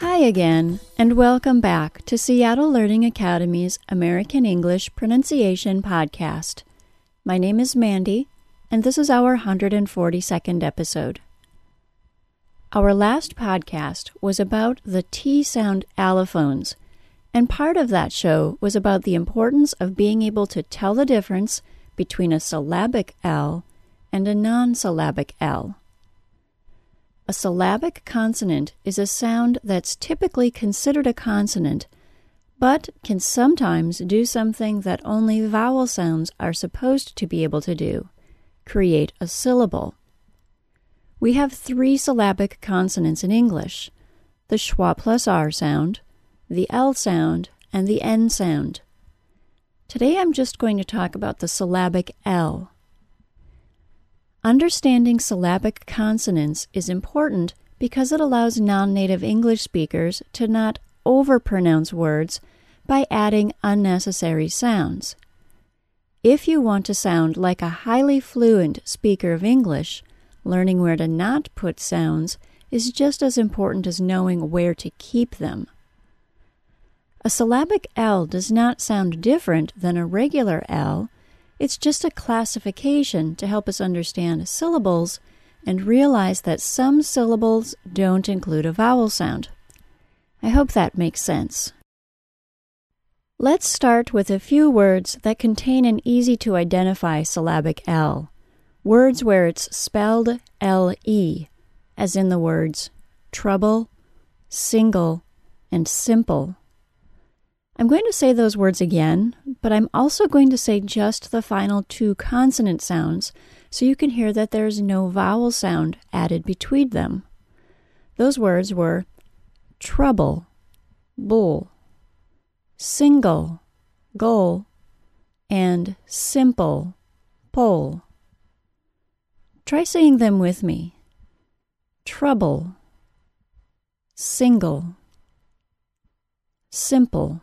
Hi again, and welcome back to Seattle Learning Academy's American English Pronunciation Podcast. My name is Mandy, and this is our 142nd episode. Our last podcast was about the T sound allophones, and part of that show was about the importance of being able to tell the difference between a syllabic L and a non syllabic L. A syllabic consonant is a sound that's typically considered a consonant, but can sometimes do something that only vowel sounds are supposed to be able to do create a syllable. We have three syllabic consonants in English the schwa plus R sound, the L sound, and the N sound. Today I'm just going to talk about the syllabic L. Understanding syllabic consonants is important because it allows non native English speakers to not overpronounce words by adding unnecessary sounds. If you want to sound like a highly fluent speaker of English, learning where to not put sounds is just as important as knowing where to keep them. A syllabic L does not sound different than a regular L it's just a classification to help us understand syllables and realize that some syllables don't include a vowel sound. I hope that makes sense. Let's start with a few words that contain an easy to identify syllabic L. Words where it's spelled LE, as in the words trouble, single, and simple. I'm going to say those words again, but I'm also going to say just the final two consonant sounds so you can hear that there's no vowel sound added between them. Those words were trouble, bull, single, goal, and simple, pole. Try saying them with me. Trouble, single, simple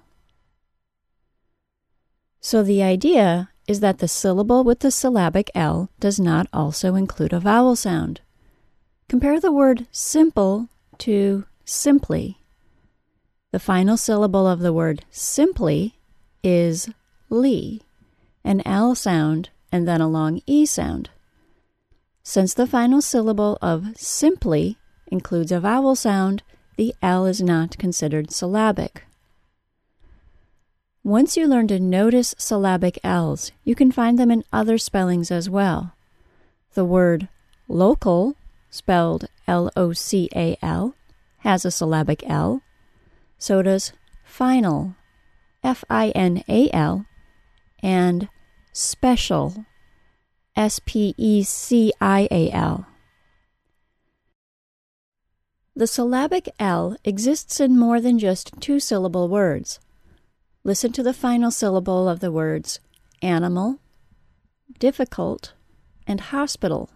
so the idea is that the syllable with the syllabic L does not also include a vowel sound. Compare the word simple to simply. The final syllable of the word simply is li, an L sound and then a long E sound. Since the final syllable of simply includes a vowel sound, the L is not considered syllabic. Once you learn to notice syllabic L's, you can find them in other spellings as well. The word local, spelled L O C A L, has a syllabic L. So does final, F I N A L, and special, S P E C I A L. The syllabic L exists in more than just two syllable words. Listen to the final syllable of the words animal, difficult, and hospital.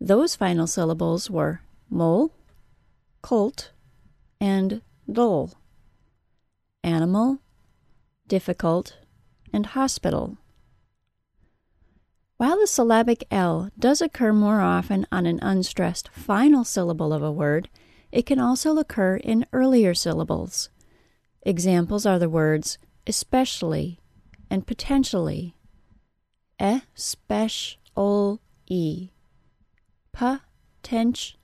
Those final syllables were mole, colt, and dole. Animal, difficult, and hospital. While the syllabic L does occur more often on an unstressed final syllable of a word, it can also occur in earlier syllables. Examples are the words especially and potentially. E-spesh-ol-e. Pa-tench-ol-e.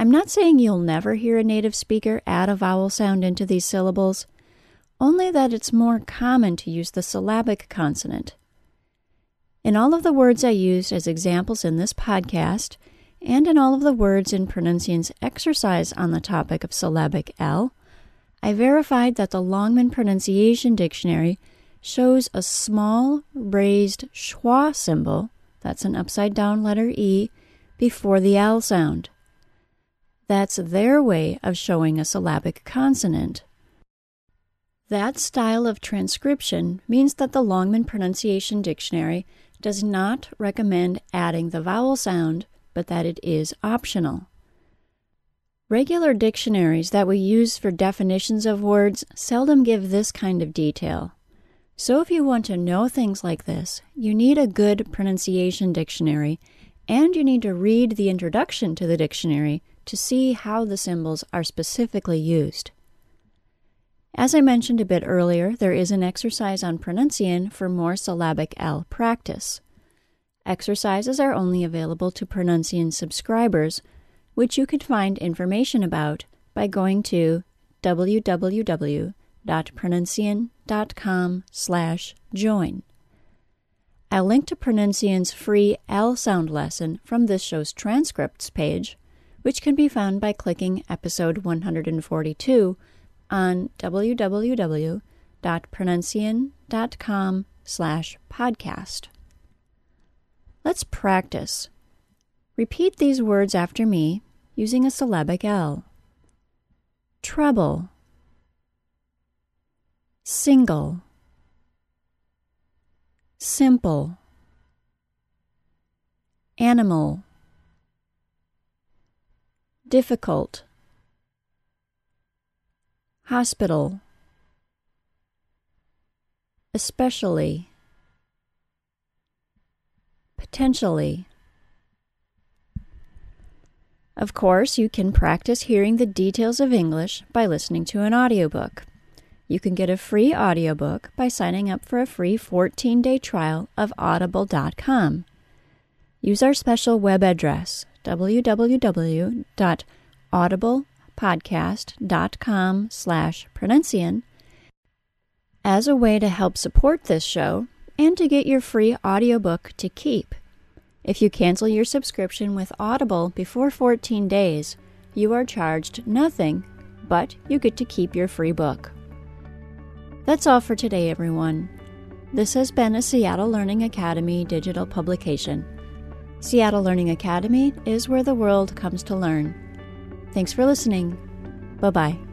I'm not saying you'll never hear a native speaker add a vowel sound into these syllables, only that it's more common to use the syllabic consonant. In all of the words I used as examples in this podcast, and in all of the words in Pronuncian's exercise on the topic of syllabic L, I verified that the Longman Pronunciation Dictionary shows a small raised schwa symbol, that's an upside down letter E, before the L sound. That's their way of showing a syllabic consonant. That style of transcription means that the Longman Pronunciation Dictionary does not recommend adding the vowel sound but that it is optional. Regular dictionaries that we use for definitions of words seldom give this kind of detail. So, if you want to know things like this, you need a good Pronuncian dictionary and you need to read the introduction to the dictionary to see how the symbols are specifically used. As I mentioned a bit earlier, there is an exercise on pronunciation for more syllabic L practice. Exercises are only available to Pronuncian subscribers, which you can find information about by going to www.pronuncian.com slash join. I'll link to Pronuncian's free L sound lesson from this show's transcripts page, which can be found by clicking episode 142 on www.pronuncian.com slash podcast. Let's practice. Repeat these words after me using a syllabic L. Trouble. Single. Simple. Animal. Difficult. Hospital. Especially. Potentially. Of course, you can practice hearing the details of English by listening to an audiobook. You can get a free audiobook by signing up for a free 14 day trial of audible.com. Use our special web address, www.audiblepodcast.com slash pronuncian, as a way to help support this show and to get your free audiobook to keep. If you cancel your subscription with Audible before 14 days, you are charged nothing, but you get to keep your free book. That's all for today, everyone. This has been a Seattle Learning Academy digital publication. Seattle Learning Academy is where the world comes to learn. Thanks for listening. Bye bye.